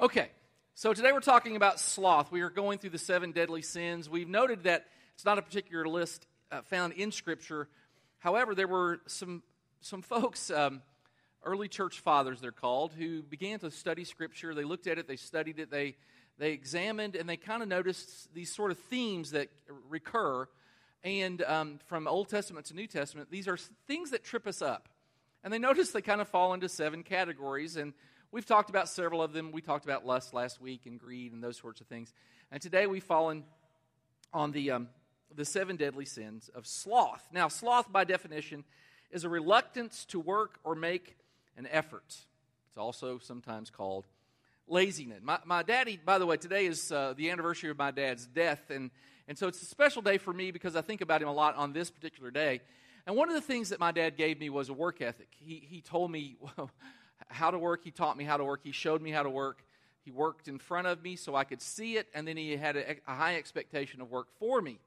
Okay, so today we're talking about sloth. We are going through the seven deadly sins. We've noted that it's not a particular list uh, found in Scripture. However, there were some, some folks, um, early church fathers they're called, who began to study Scripture. They looked at it, they studied it, they, they examined, and they kind of noticed these sort of themes that recur. And um, from Old Testament to New Testament, these are things that trip us up. And they noticed they kind of fall into seven categories. And We've talked about several of them. We talked about lust last week and greed and those sorts of things. And today we've fallen on the, um, the seven deadly sins of sloth. Now, sloth, by definition, is a reluctance to work or make an effort. It's also sometimes called laziness. My, my daddy, by the way, today is uh, the anniversary of my dad's death. And, and so it's a special day for me because I think about him a lot on this particular day. And one of the things that my dad gave me was a work ethic. He, he told me, well, how to work. He taught me how to work. He showed me how to work. He worked in front of me so I could see it, and then he had a, a high expectation of work for me.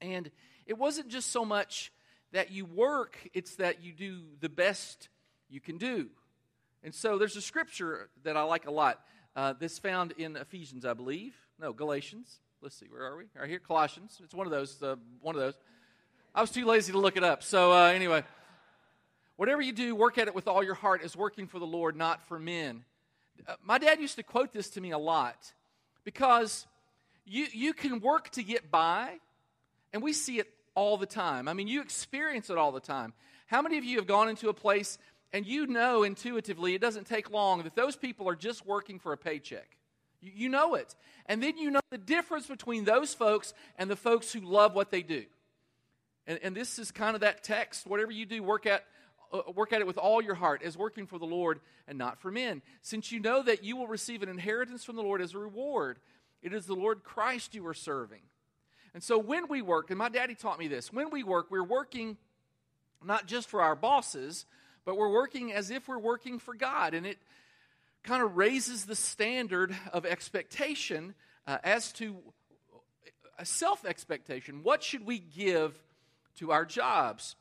And it wasn't just so much that you work, it's that you do the best you can do. And so there's a scripture that I like a lot. Uh, this found in Ephesians, I believe. No, Galatians. Let's see, where are we? Right here, Colossians. It's one of those. Uh, one of those. I was too lazy to look it up. So uh, anyway. Whatever you do, work at it with all your heart as working for the Lord, not for men. Uh, my dad used to quote this to me a lot because you, you can work to get by, and we see it all the time. I mean, you experience it all the time. How many of you have gone into a place and you know intuitively, it doesn't take long, that those people are just working for a paycheck? You, you know it. And then you know the difference between those folks and the folks who love what they do. And, and this is kind of that text. Whatever you do, work at work at it with all your heart as working for the Lord and not for men, since you know that you will receive an inheritance from the Lord as a reward. It is the Lord Christ you are serving. And so when we work, and my daddy taught me this, when we work, we're working not just for our bosses, but we're working as if we're working for God. And it kind of raises the standard of expectation uh, as to a self expectation. What should we give to our jobs?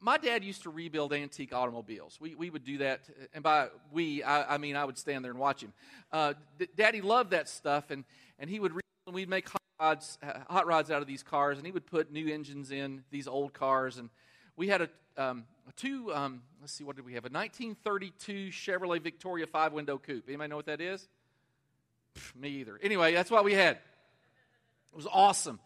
My dad used to rebuild antique automobiles. We, we would do that, and by we, I, I mean I would stand there and watch him. Uh, D- Daddy loved that stuff, and, and he would re- we'd make hot rods, uh, hot rods out of these cars, and he would put new engines in these old cars. And we had a, um, a two, um, let's see, what did we have? A 1932 Chevrolet Victoria five window coupe. Anybody know what that is? Me either. Anyway, that's what we had. It was awesome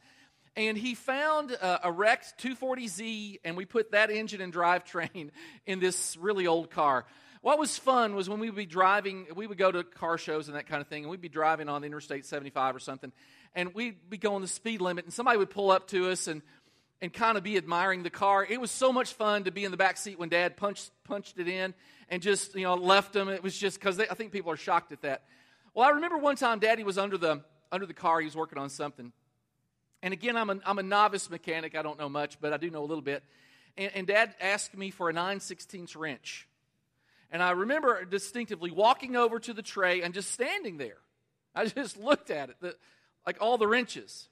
and he found uh, a wrecked 240Z, and we put that engine and drivetrain in this really old car. What was fun was when we would be driving, we would go to car shows and that kind of thing, and we'd be driving on Interstate 75 or something, and we'd be going the speed limit, and somebody would pull up to us and, and kind of be admiring the car. It was so much fun to be in the back seat when Dad punched, punched it in and just, you know, left them. It was just because I think people are shocked at that. Well, I remember one time Daddy was under the, under the car, he was working on something and again, I'm a, I'm a novice mechanic. I don't know much, but I do know a little bit. And, and Dad asked me for a 9 16 wrench. And I remember distinctively walking over to the tray and just standing there. I just looked at it, the, like all the wrenches.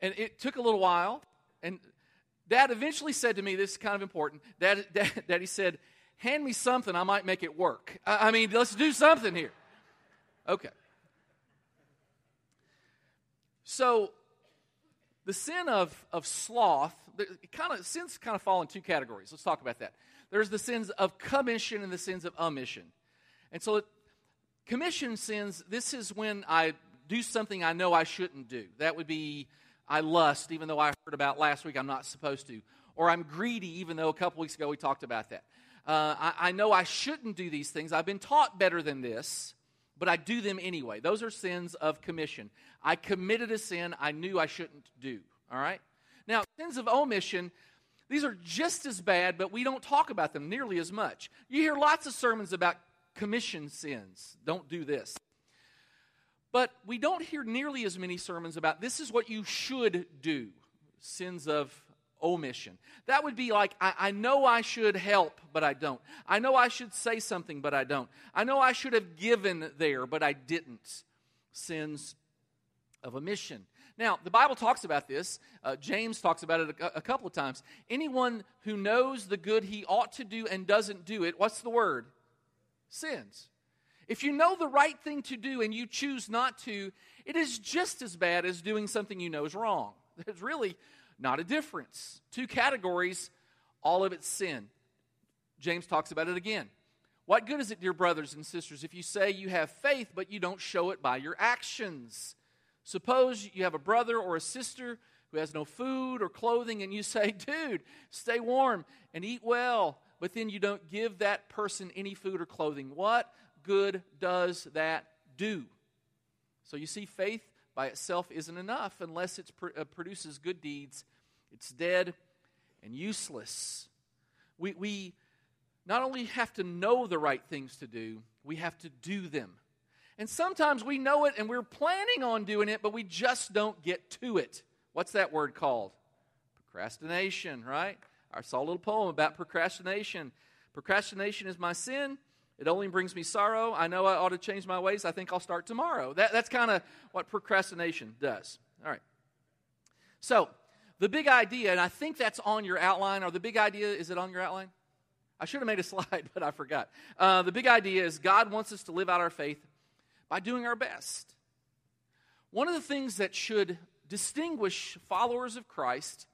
And it took a little while. And Dad eventually said to me, this is kind of important. Dad, Dad, Daddy said, hand me something, I might make it work. I, I mean, let's do something here. Okay. So the sin of, of sloth, kind of sins kind of fall in two categories. Let's talk about that. There's the sins of commission and the sins of omission. And so, it, commission sins, this is when I do something I know I shouldn't do. That would be I lust, even though I heard about last week I'm not supposed to. Or I'm greedy, even though a couple weeks ago we talked about that. Uh, I, I know I shouldn't do these things. I've been taught better than this but I do them anyway. Those are sins of commission. I committed a sin I knew I shouldn't do. All right? Now, sins of omission, these are just as bad, but we don't talk about them nearly as much. You hear lots of sermons about commission sins. Don't do this. But we don't hear nearly as many sermons about this is what you should do sins of omission. That would be like, I, I, know I should help, but I don't. I know I should say something, but I don't. I know I should have given there, but I didn't. Sins of omission. Now, the Bible talks about this. Uh, James talks about it a, a couple of times. Anyone who knows the good he ought to do and doesn't do it, what's the word? Sins. If you know the right thing to do and you choose not to, it is just as bad as doing something you know is wrong. There's really not a difference. Two categories, all of it's sin. James talks about it again. What good is it, dear brothers and sisters, if you say you have faith, but you don't show it by your actions? Suppose you have a brother or a sister who has no food or clothing, and you say, Dude, stay warm and eat well, but then you don't give that person any food or clothing. What good does that do? So you see, faith by itself isn't enough unless it uh, produces good deeds. It's dead and useless. We, we not only have to know the right things to do, we have to do them. And sometimes we know it and we're planning on doing it, but we just don't get to it. What's that word called? Procrastination, right? I saw a little poem about procrastination. Procrastination is my sin. It only brings me sorrow. I know I ought to change my ways. I think I'll start tomorrow. That, that's kind of what procrastination does. All right. So, the big idea, and I think that's on your outline, or the big idea, is it on your outline? I should have made a slide, but I forgot. Uh, the big idea is God wants us to live out our faith by doing our best. One of the things that should distinguish followers of Christ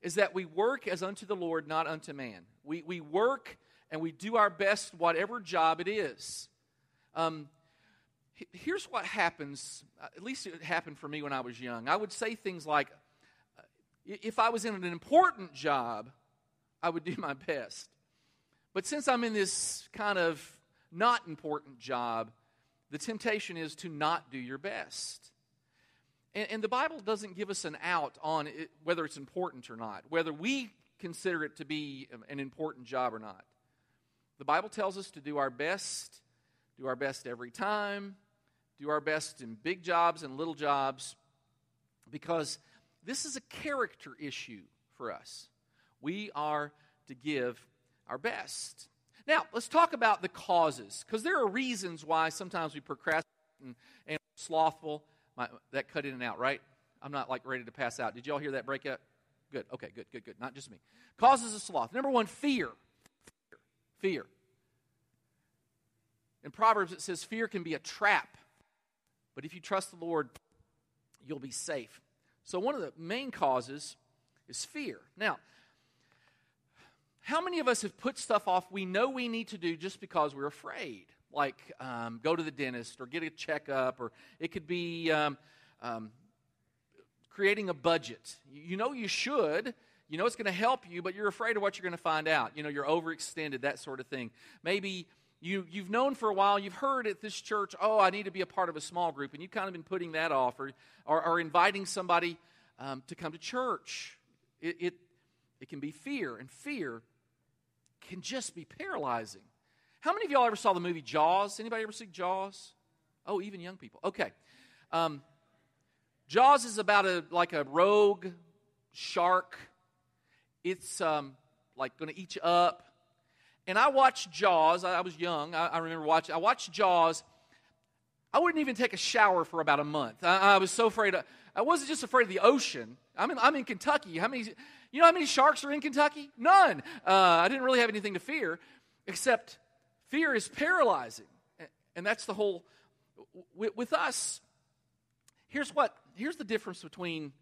is that we work as unto the Lord, not unto man. We, we work and we do our best, whatever job it is. Um, here's what happens, uh, at least it happened for me when I was young. I would say things like, uh, if I was in an important job, I would do my best. But since I'm in this kind of not important job, the temptation is to not do your best. And, and the Bible doesn't give us an out on it, whether it's important or not, whether we consider it to be an important job or not. The Bible tells us to do our best, do our best every time, do our best in big jobs and little jobs, because this is a character issue for us. We are to give our best. Now, let's talk about the causes, because there are reasons why sometimes we procrastinate and, and slothful. My, that cut in and out, right? I'm not like ready to pass out. Did y'all hear that break up? Good. Okay, good, good, good. Not just me. Causes of sloth. Number one, fear. Fear. In Proverbs, it says fear can be a trap, but if you trust the Lord, you'll be safe. So, one of the main causes is fear. Now, how many of us have put stuff off we know we need to do just because we're afraid? Like um, go to the dentist or get a checkup, or it could be um, um, creating a budget. You know you should, you know it's going to help you, but you're afraid of what you're going to find out. You know, you're overextended, that sort of thing. Maybe you, you've known for a while, you've heard at this church, oh, I need to be a part of a small group, and you've kind of been putting that off or, or, or inviting somebody um, to come to church. It, it, it can be fear, and fear can just be paralyzing. How many of y'all ever saw the movie Jaws? Anybody ever see Jaws? Oh, even young people. Okay. Um, Jaws is about a like a rogue shark it's um, like going to eat you up. And I watched Jaws. I, I was young. I, I, remember watching. I watched Jaws. I wouldn't even take a shower for about a month. I, I was so afraid. Of, I wasn't just afraid of the ocean. I'm in, I'm in Kentucky. How many? You know how many sharks are in Kentucky? None. Uh, I didn't really have anything to fear, except fear is paralyzing, and that's the whole. With, with us, here's what. Here's the difference between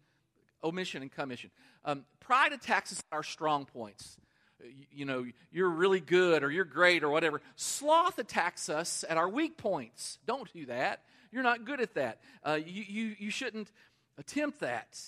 omission and commission. Um, pride attacks us at our strong points. You, you know, you're really good or you're great or whatever. Sloth attacks us at our weak points. Don't do that. You're not good at that. Uh, you, you, you shouldn't attempt that.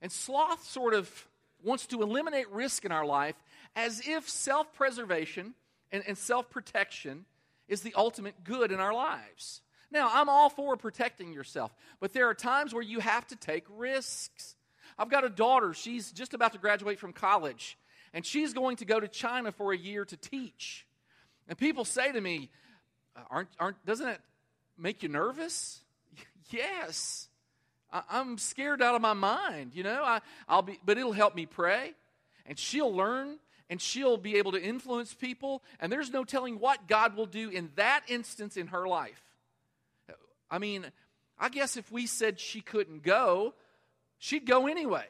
And sloth sort of wants to eliminate risk in our life as if self preservation and, and self protection is the ultimate good in our lives. Now, I'm all for protecting yourself, but there are times where you have to take risks. I've got a daughter, she's just about to graduate from college, and she's going to go to China for a year to teach. And people say to me, aren't, aren't, doesn't it make you nervous? yes. I, am scared out of my mind, you know. I, I'll be, but it'll help me pray, and she'll learn, and she'll be able to influence people, and there's no telling what God will do in that instance in her life. I mean, I guess if we said she couldn't go, she'd go anyway.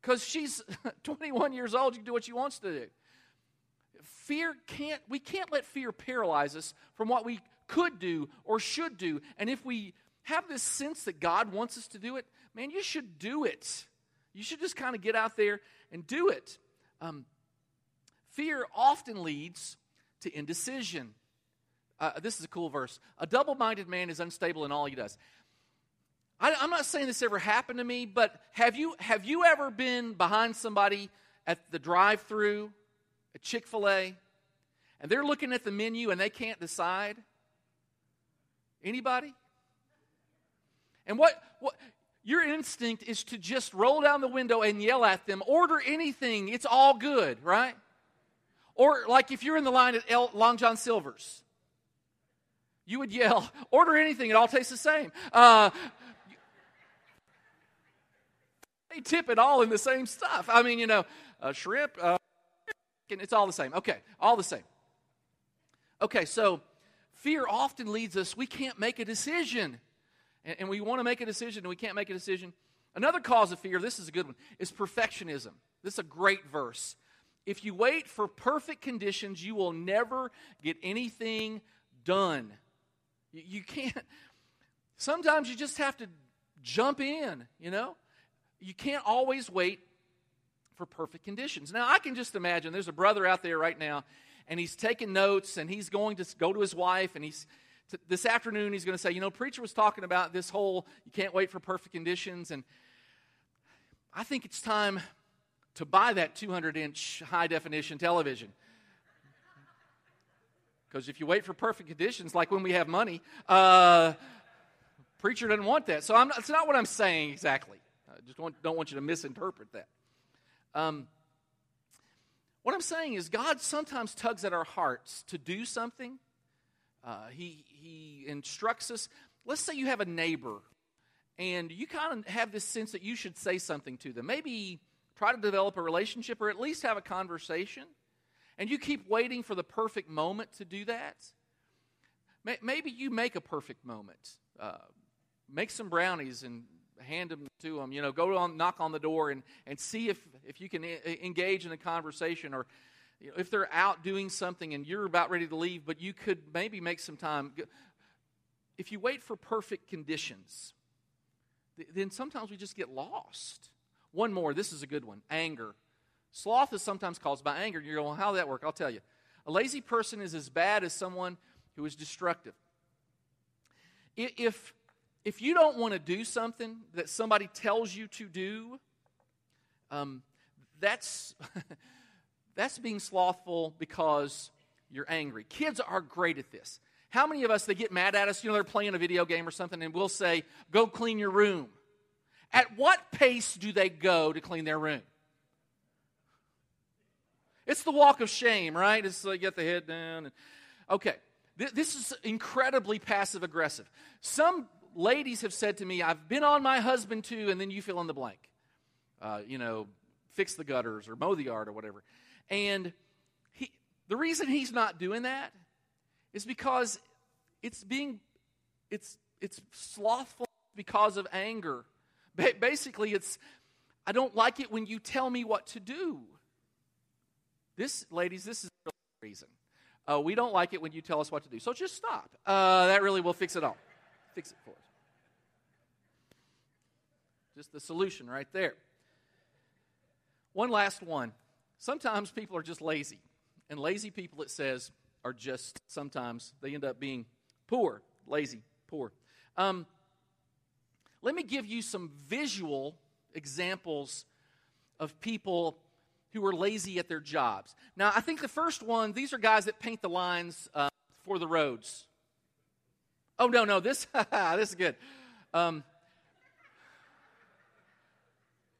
Because she's 21 years old, she can do what she wants to do. Fear can't, we can't let fear paralyze us from what we could do or should do. And if we have this sense that God wants us to do it, man, you should do it. You should just kind of get out there and do it. Um, fear often leads to indecision. Uh, this is a cool verse. A double minded man is unstable in all he does. I, am not saying this ever happened to me, but have you, have you ever been behind somebody at the drive through at Chick fil A and they're looking at the menu and they can't decide? Anybody? And what, what your instinct is to just roll down the window and yell at them, order anything, it's all good, right? Or like if you're in the line at L, Long John Silver's, you would yell, order anything, it all tastes the same. Uh, tip it all in the same stuff. I mean, you know, uh, shrimp, uh, it's all the same. Okay, all the same. Okay, so fear often leads us, we can't make a decision. And, and we want to make a decision and we can't make a decision. Another cause of fear, this is a good one, is perfectionism. This is a great verse. If you wait for perfect conditions, you will never get anything done. You, you can't. Sometimes you just have to jump in, you know? You can't always wait for perfect conditions. Now, I can just imagine there's a brother out there right now, and he's taking notes, and he's going to go to his wife, and he's this afternoon he's going to say, you know, preacher was talking about this whole you can't wait for perfect conditions, and I think it's time to buy that 200 inch high definition television. Because if you wait for perfect conditions, like when we have money, uh, preacher doesn't want that. So I'm not, it's not what I'm saying exactly. I just want, don't want you to misinterpret that. Um, what I'm saying is, God sometimes tugs at our hearts to do something. Uh, he, he instructs us. Let's say you have a neighbor and you kind of have this sense that you should say something to them. Maybe try to develop a relationship or at least have a conversation. And you keep waiting for the perfect moment to do that. Maybe you make a perfect moment. Uh, make some brownies and hand them to them. You know, go on, knock on the door and, and see if, if you can eh, engage in a conversation or you know, if they're out doing something and you're about ready to leave, but you could maybe make some time. If you wait for perfect conditions, then sometimes we just get lost. One more, this is a good one anger. Sloth is sometimes caused by anger. You're going, well, how did that work? I'll tell you. A lazy person is as bad as someone who is destructive. If, if you don't want to do something that somebody tells you to do, um, that's, that's being slothful because you're angry. Kids are great at this. How many of us, they get mad at us, you know, they're playing a video game or something, and we'll say, go clean your room. At what pace do they go to clean their room? It's the walk of shame, right? It's like get the head down. And, okay, th- this is incredibly passive aggressive. Some ladies have said to me, I've been on my husband too, and then you fill in the blank. Uh, you know, fix the gutters or mow the yard or whatever. And he, the reason he's not doing that is because it's being, it's, it's slothful because of anger. Ba- basically, it's, I don't like it when you tell me what to do. This, ladies, this is the reason. Uh, we don't like it when you tell us what to do. So just stop. Uh, that really will fix it all. Fix it for us. Just the solution right there. One last one. Sometimes people are just lazy. And lazy people, it says, are just sometimes, they end up being poor, lazy, poor. Um, let me give you some visual examples of people who are lazy at their jobs. Now, I think the first one, these are guys that paint the lines uh, for the roads. Oh, no, no, this, this is good. Um,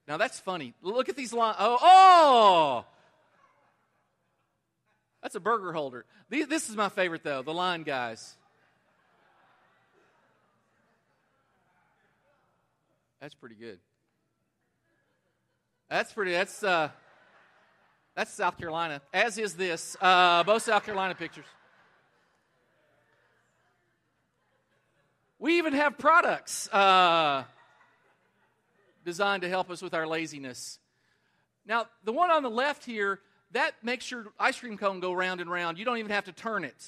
now, that's funny. Look at these lines. Oh, oh! That's a burger holder. This is my favorite, though the line guys. That's pretty good. That's pretty, that's, uh, that's South Carolina, as is this. Uh, both South Carolina pictures. We even have products uh, designed to help us with our laziness. Now, the one on the left here, that makes your ice cream cone go round and round. You don't even have to turn it.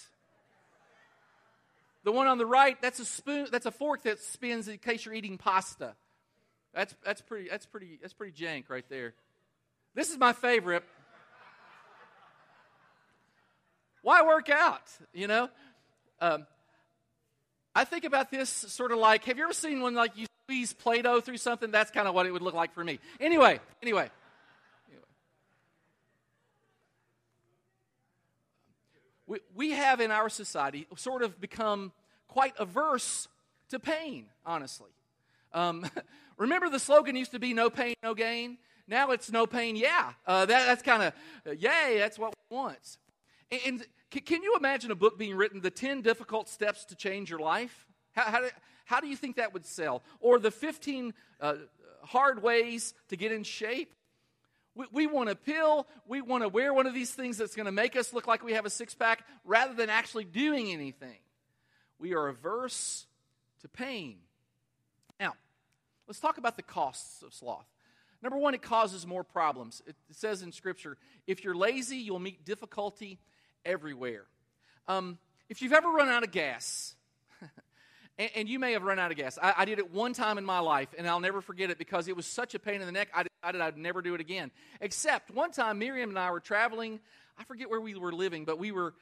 The one on the right, that's a spoon, that's a fork that spins in case you're eating pasta. That's, that's, pretty, that's, pretty, that's pretty jank right there. This is my favorite. Why work out? You know? Um, I think about this sort of like have you ever seen when like you squeeze Play Doh through something? That's kind of what it would look like for me. Anyway, anyway. anyway. We, we have in our society sort of become quite averse to pain, honestly. Um, remember the slogan used to be no pain, no gain? Now it's no pain, yeah. Uh, that, that's kind of, uh, yay, that's what we want. And, and can you imagine a book being written, The 10 Difficult Steps to Change Your Life? How, how, do, how do you think that would sell? Or the 15 uh, hard ways to get in shape? We, we want a pill. We want to wear one of these things that's going to make us look like we have a six pack rather than actually doing anything. We are averse to pain. Now, let's talk about the costs of sloth. Number one, it causes more problems. It says in Scripture if you're lazy, you'll meet difficulty everywhere. Um, if you've ever run out of gas, and, and, you may have run out of gas, I, I, did it one time in my life, and I'll never forget it because it was such a pain in the neck, I decided I'd never do it again. Except one time, Miriam and I were traveling. I forget where we were living, but we were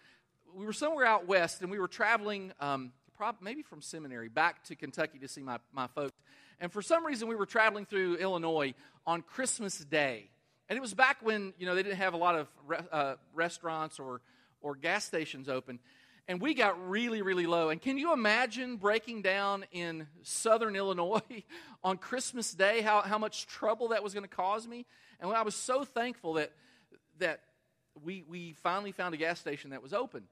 we were somewhere out west, and we were traveling, um, maybe from seminary back to Kentucky to see my, my folks. And for some reason, we were traveling through Illinois on Christmas Day. And it was back when, you know, they didn't have a lot of re- uh, restaurants or, or gas stations open. And we got really, really low. And can you imagine breaking down in southern Illinois on Christmas Day, how, how much trouble that was going to cause me? And I was so thankful that, that we, we finally found a gas station that was open.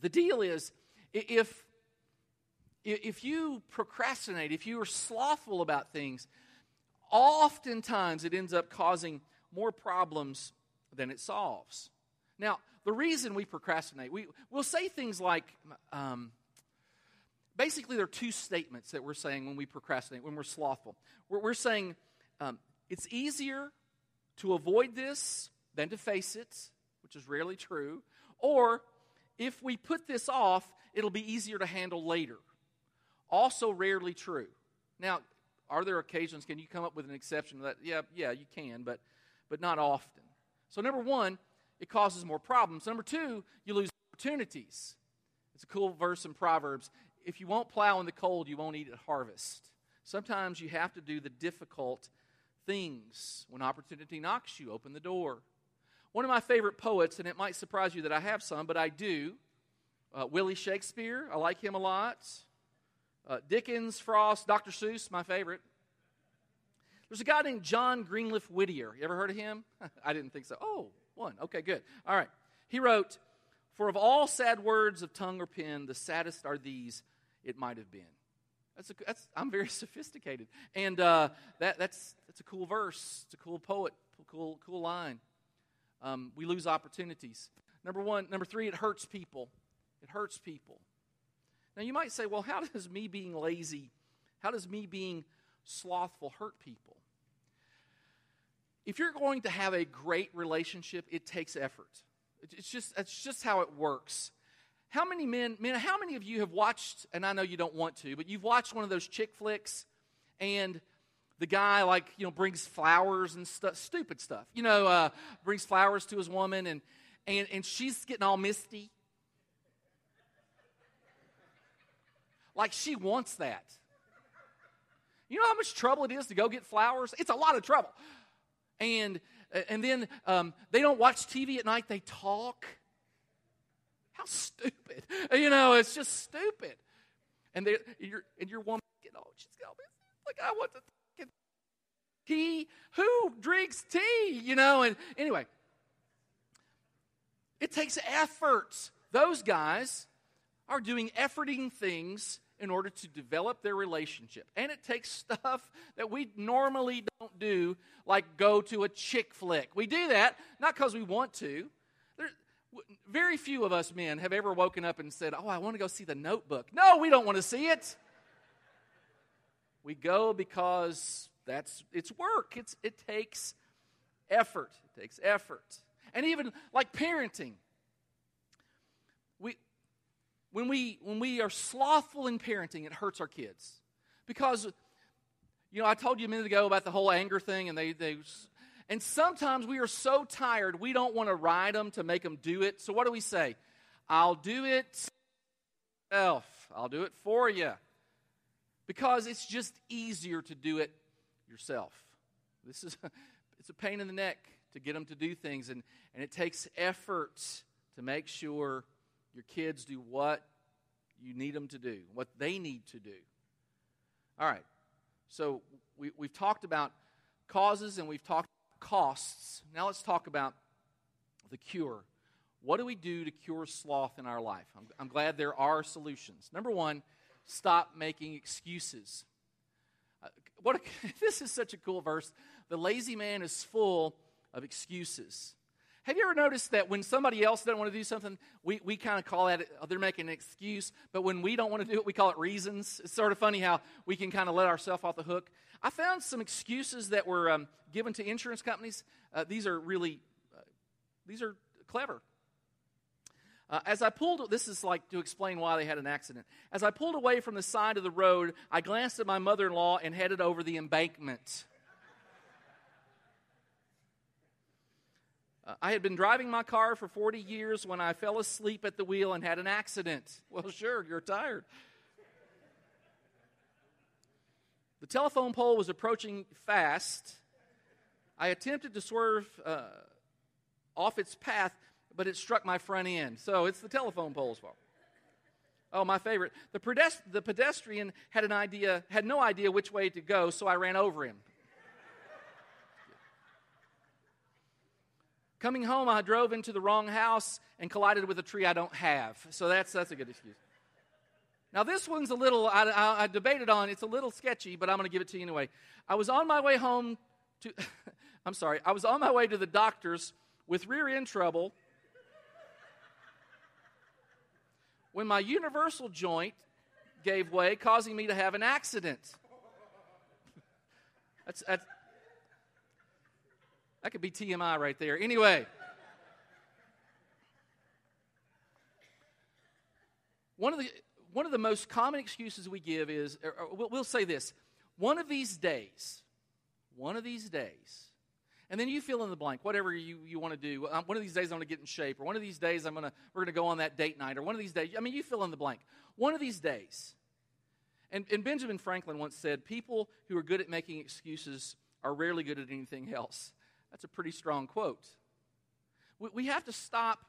The deal is, if if you procrastinate, if you are slothful about things, oftentimes it ends up causing more problems than it solves. Now, the reason we procrastinate, we, we'll say things like, um, basically, there are two statements that we're saying when we procrastinate, when we're slothful. We're, we're saying um, it's easier to avoid this than to face it, which is rarely true, or if we put this off, it'll be easier to handle later also rarely true. Now, are there occasions, can you come up with an exception to that? Yeah, yeah, you can, but, but not often. So, number one, it causes more problems. Number two, you lose opportunities. It's a cool verse in Proverbs. If you won't plow in the cold, you won't eat at harvest. Sometimes you have to do the difficult things. When opportunity knocks, you open the door. One of my favorite poets, and it might surprise you that I have some, but I do, uh, Willie Shakespeare. I like him a lot. Uh, Dickens, Frost, Dr. Seuss, my favorite. There's a guy named John Greenleaf Whittier. You ever heard of him? I didn't think so. Oh, one. Okay, good. All right. He wrote, For of all sad words of tongue or pen, the saddest are these, it might have been. That's, a, that's I'm very sophisticated. And uh, that, that's, that's a cool verse. It's a cool poet, cool, cool line. Um, we lose opportunities. Number one, number three, it hurts people. It hurts people. Now, you might say, well, how does me being lazy, how does me being slothful hurt people? If you're going to have a great relationship, it takes effort. It's just, it's just how it works. How many men, men, how many of you have watched, and I know you don't want to, but you've watched one of those chick flicks and the guy like you know brings flowers and stuff stupid stuff you know uh, brings flowers to his woman and and and she's getting all misty like she wants that. You know how much trouble it is to go get flowers? It's a lot of trouble. And and then um, they don't watch TV at night; they talk. How stupid! You know, it's just stupid. And they, your and your woman, you know, she's got like I want to get tea. Who drinks tea? You know, and anyway, it takes effort. Those guys are doing efforting things in order to develop their relationship. And it takes stuff that we normally don't do, like go to a chick flick. We do that not because we want to. There, very few of us men have ever woken up and said, Oh, I want to go see the notebook. No, we don't want to see it. We go because that's it's work. It's it takes effort. It takes effort. And even like parenting. We when we when we are slothful in parenting, it hurts our kids. Because you know, I told you a minute ago about the whole anger thing, and they they and sometimes we are so tired, we don't want to ride them to make them do it. So what do we say? I'll do it self. I'll do it for you. Because it's just easier to do it yourself. This is it's a pain in the neck to get them to do things and, and it takes effort to make sure your kids do what you need them to do, what they need to do. All right. So we, we've talked about causes and we've talked costs. Now let's talk about the cure. What do we do to cure sloth in our life? I'm, I'm glad there are solutions. Number one, stop making excuses. Uh, what a, this is such a cool verse. The lazy man is full of excuses. Have you ever noticed that when somebody else doesn't want to do something, we, we kind of call that oh, they're making an excuse, but when we don't want to do it, we call it reasons? It's sort of funny how we can kind of let ourselves off the hook. I found some excuses that were um, given to insurance companies. Uh, these are really, uh, these are clever. Uh, as I pulled, this is like to explain why they had an accident. As I pulled away from the side of the road, I glanced at my mother in law and headed over the embankment. I had been driving my car for 40 years when I fell asleep at the wheel and had an accident. Well, sure, you're tired. The telephone pole was approaching fast. I attempted to swerve uh, off its path, but it struck my front end. So it's the telephone pole's fault. Oh, my favorite. The, pedest- the pedestrian had an idea, had no idea which way to go, so I ran over him. Coming home, I drove into the wrong house and collided with a tree I don't have. So that's, that's a good excuse. Now, this one's a little, I, I, I debated on, it's a little sketchy, but I'm going to give it to you anyway. I was on my way home to, I'm sorry, I was on my way to the doctor's with rear end trouble when my universal joint gave way, causing me to have an accident. That's, that's, that could be TMI right there. Anyway. One of the one of the most common excuses we give is we'll, we'll say this one of these days one of these days and then you fill in the blank whatever you, you want to do um, one of these days i'm going to get in shape or one of these days i'm going to we're going to go on that date night or one of these days i mean you fill in the blank one of these days and, and benjamin franklin once said people who are good at making excuses are rarely good at anything else that's a pretty strong quote. We, have to stop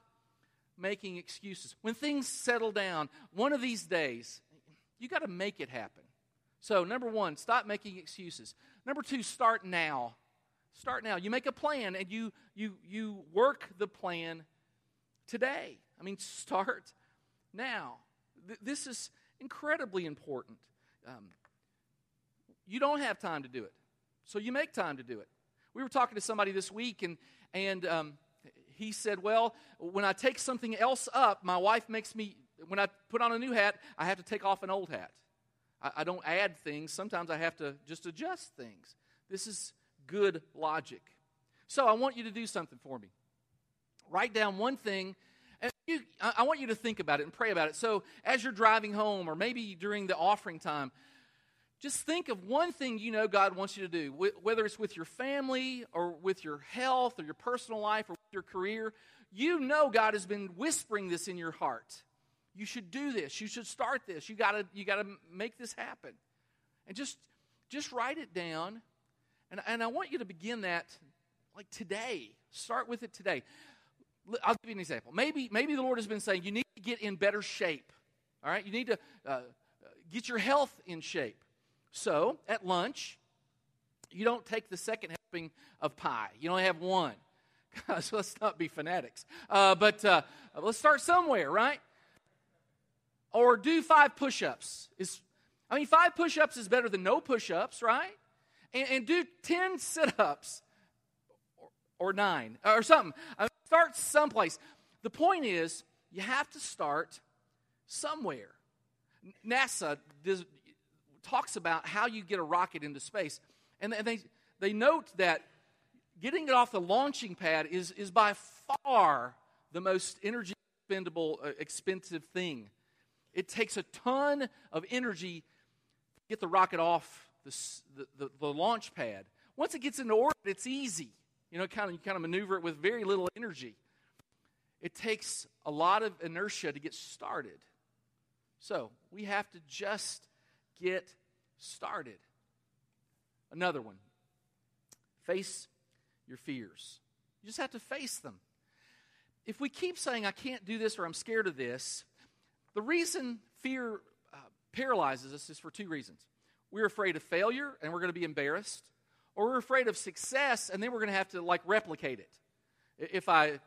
making excuses. When things settle down, one of these days, you got to make it happen. So, number one, stop making excuses. Number two, start now. Start now. You make a plan and you you you work the plan today. I mean, start now. Th- this is incredibly important. Um, you don't have time to do it, so you make time to do it. We were talking to somebody this week, and, and um, he said, Well, when I take something else up, my wife makes me, when I put on a new hat, I have to take off an old hat. I, I don't add things, sometimes I have to just adjust things. This is good logic. So I want you to do something for me. Write down one thing and you, I want you to think about it and pray about it. So, as you're driving home, or maybe during the offering time, just think of one thing you know God wants you to do, whether it's with your family or with your health or your personal life or your career. You know God has been whispering this in your heart. You should do this. You should start this. You gotta, you gotta make this happen. And just, just write it down. And, and I want you to begin that like today. Start with it today. I'll give you an example. Maybe, maybe the Lord has been saying you need to get in better shape. All right? You need to uh, get your health in shape. So at lunch, you don't take the second helping of pie. You only have one. let's not be fanatics. Uh, but uh, let's start somewhere, right? Or do five push ups. I mean, five push ups is better than no push ups, right? And, and, do 10 sit ups or, or, nine or something. I mean, start someplace. The point is, you have to start somewhere. NASA talks about how you get a rocket into space. And they, they note that getting it off the launching pad is, is by far the most energy expendable, uh, expensive thing. It takes a ton of energy to get the rocket off the, the, the, the launch pad. Once it gets into orbit, it's easy. You know, kind of, you kind of maneuver it with very little energy. It takes a lot of inertia to get started. So we have to just get started. Another one face your fears. You just have to face them. If we keep saying, I can't do this or I'm scared of this, the reason fear uh, paralyzes us is for two reasons. We're afraid of failure and we're going to be embarrassed, or we're afraid of success and then we're going to have to like replicate it. If I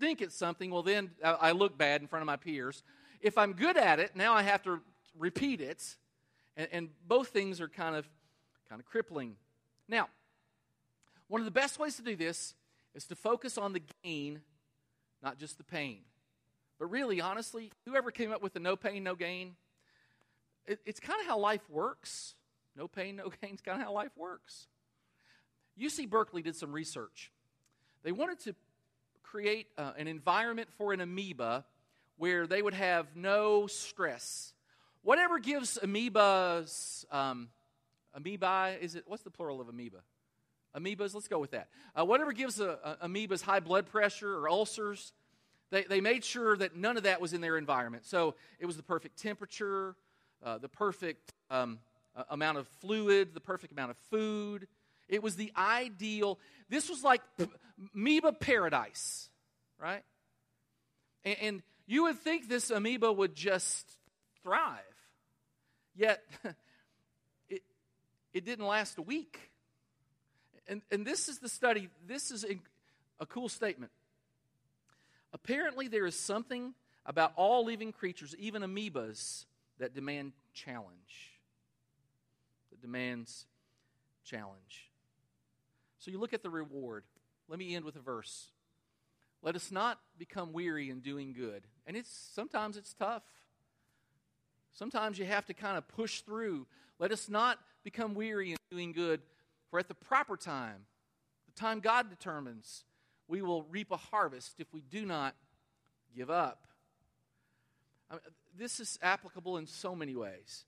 think it's something, well, then I look bad in front of my peers. If I'm good at it, now I have to repeat it. And, and both things are kind of, kind of crippling. Now, one of the best ways to do this is to focus on the gain, not just the pain. But really, honestly, whoever came up with the no pain, no gain, it, it's kind of how life works. No pain, no gain is kind of how life works. UC Berkeley did some research. They wanted to create uh, an environment for an amoeba where they would have no stress. Whatever gives amoebas, um, amoeba, is it, what's the plural of amoeba? Amoebas, let's go with that. Uh, whatever gives a, a, amoebas high blood pressure or ulcers, they, they made sure that none of that was in their environment. So it was the perfect temperature, uh, the perfect um, amount of fluid, the perfect amount of food. It was the ideal. This was like amoeba paradise, right? And, and you would think this amoeba would just thrive. Yet, it, it didn't last a week. And, and this is the study, this is a, a cool statement. Apparently, there is something about all living creatures, even amoebas, that demand challenge. That demands challenge. So you look at the reward. Let me end with a verse. Let us not become weary in doing good. And it's sometimes it's tough. Sometimes you have to kind of push through. Let us not become weary in doing good, for at the proper time, the time God determines, we will reap a harvest if we do not give up. I mean, this is applicable in so many ways.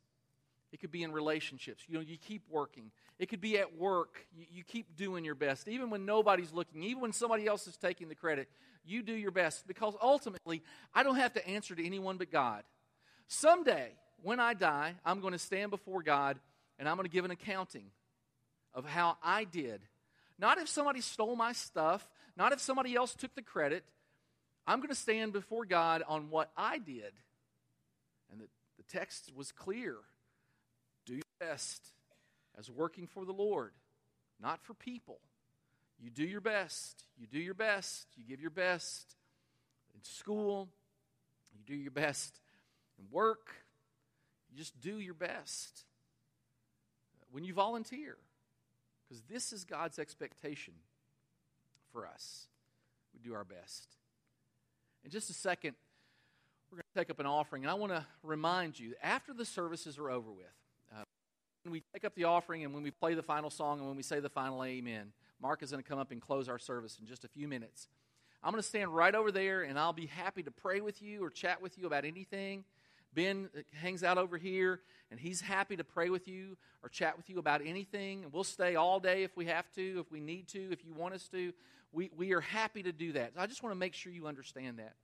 It could be in relationships. You know, you keep working. It could be at work. You, you, keep doing your best. Even when nobody's looking, even when somebody else is taking the credit, you do your best because ultimately, I don't have to answer to anyone but God. Someday, when I die, I'm going to stand before God and I'm going to give an accounting of how I did. Not if somebody stole my stuff, not if somebody else took the credit. I'm going to stand before God on what I did. And the, the text was clear do your best as working for the Lord, not for people. You do your best. You do your best. You give your best in school. You do your best in work. You just do your best when you volunteer. Because this is God's expectation for us. We do our best. In just a second, we're going to take up an offering. And I want to remind you after the services are over with, uh, when we take up the offering and when we play the final song and when we say the final amen, Mark is going to come up and close our service in just a few minutes. I'm going to stand right over there and I'll be happy to pray with you or chat with you about anything. Ben uh, hangs out over here and he's happy to pray with you or chat with you about anything. And we'll stay all day if we have to, if we need to, if you want us to. We, we are happy to do that. I just want to make sure you understand that.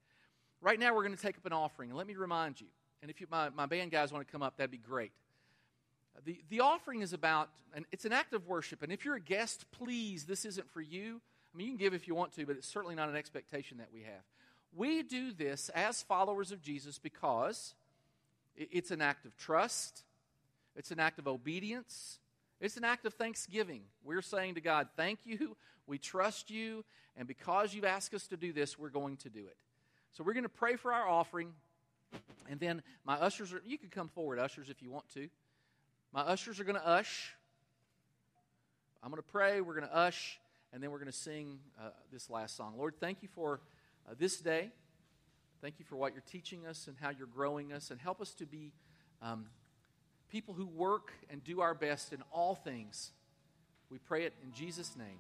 Right now, we're going to take up an offering. And let me remind you, and if you, my, my band guys want to come up, that'd be great. The, the offering is about, and it's an act of worship. And if you're a guest, please, this isn't for you. I mean, you can give if you want to, but it's certainly not an expectation that we have. We do this as followers of Jesus because it's an act of trust, it's an act of obedience, it's an act of thanksgiving. We're saying to God, Thank you, we trust you, and because you've asked us to do this, we're going to do it. So we're going to pray for our offering, and then my ushers are, you can come forward, ushers, if you want to. My ushers are going to ush. I'm going to pray. We're going to ush. And then we're going to sing uh, this last song. Lord, thank you for uh, this day. Thank you for what you're teaching us and how you're growing us. And help us to be um, people who work and do our best in all things. We pray it in Jesus' name.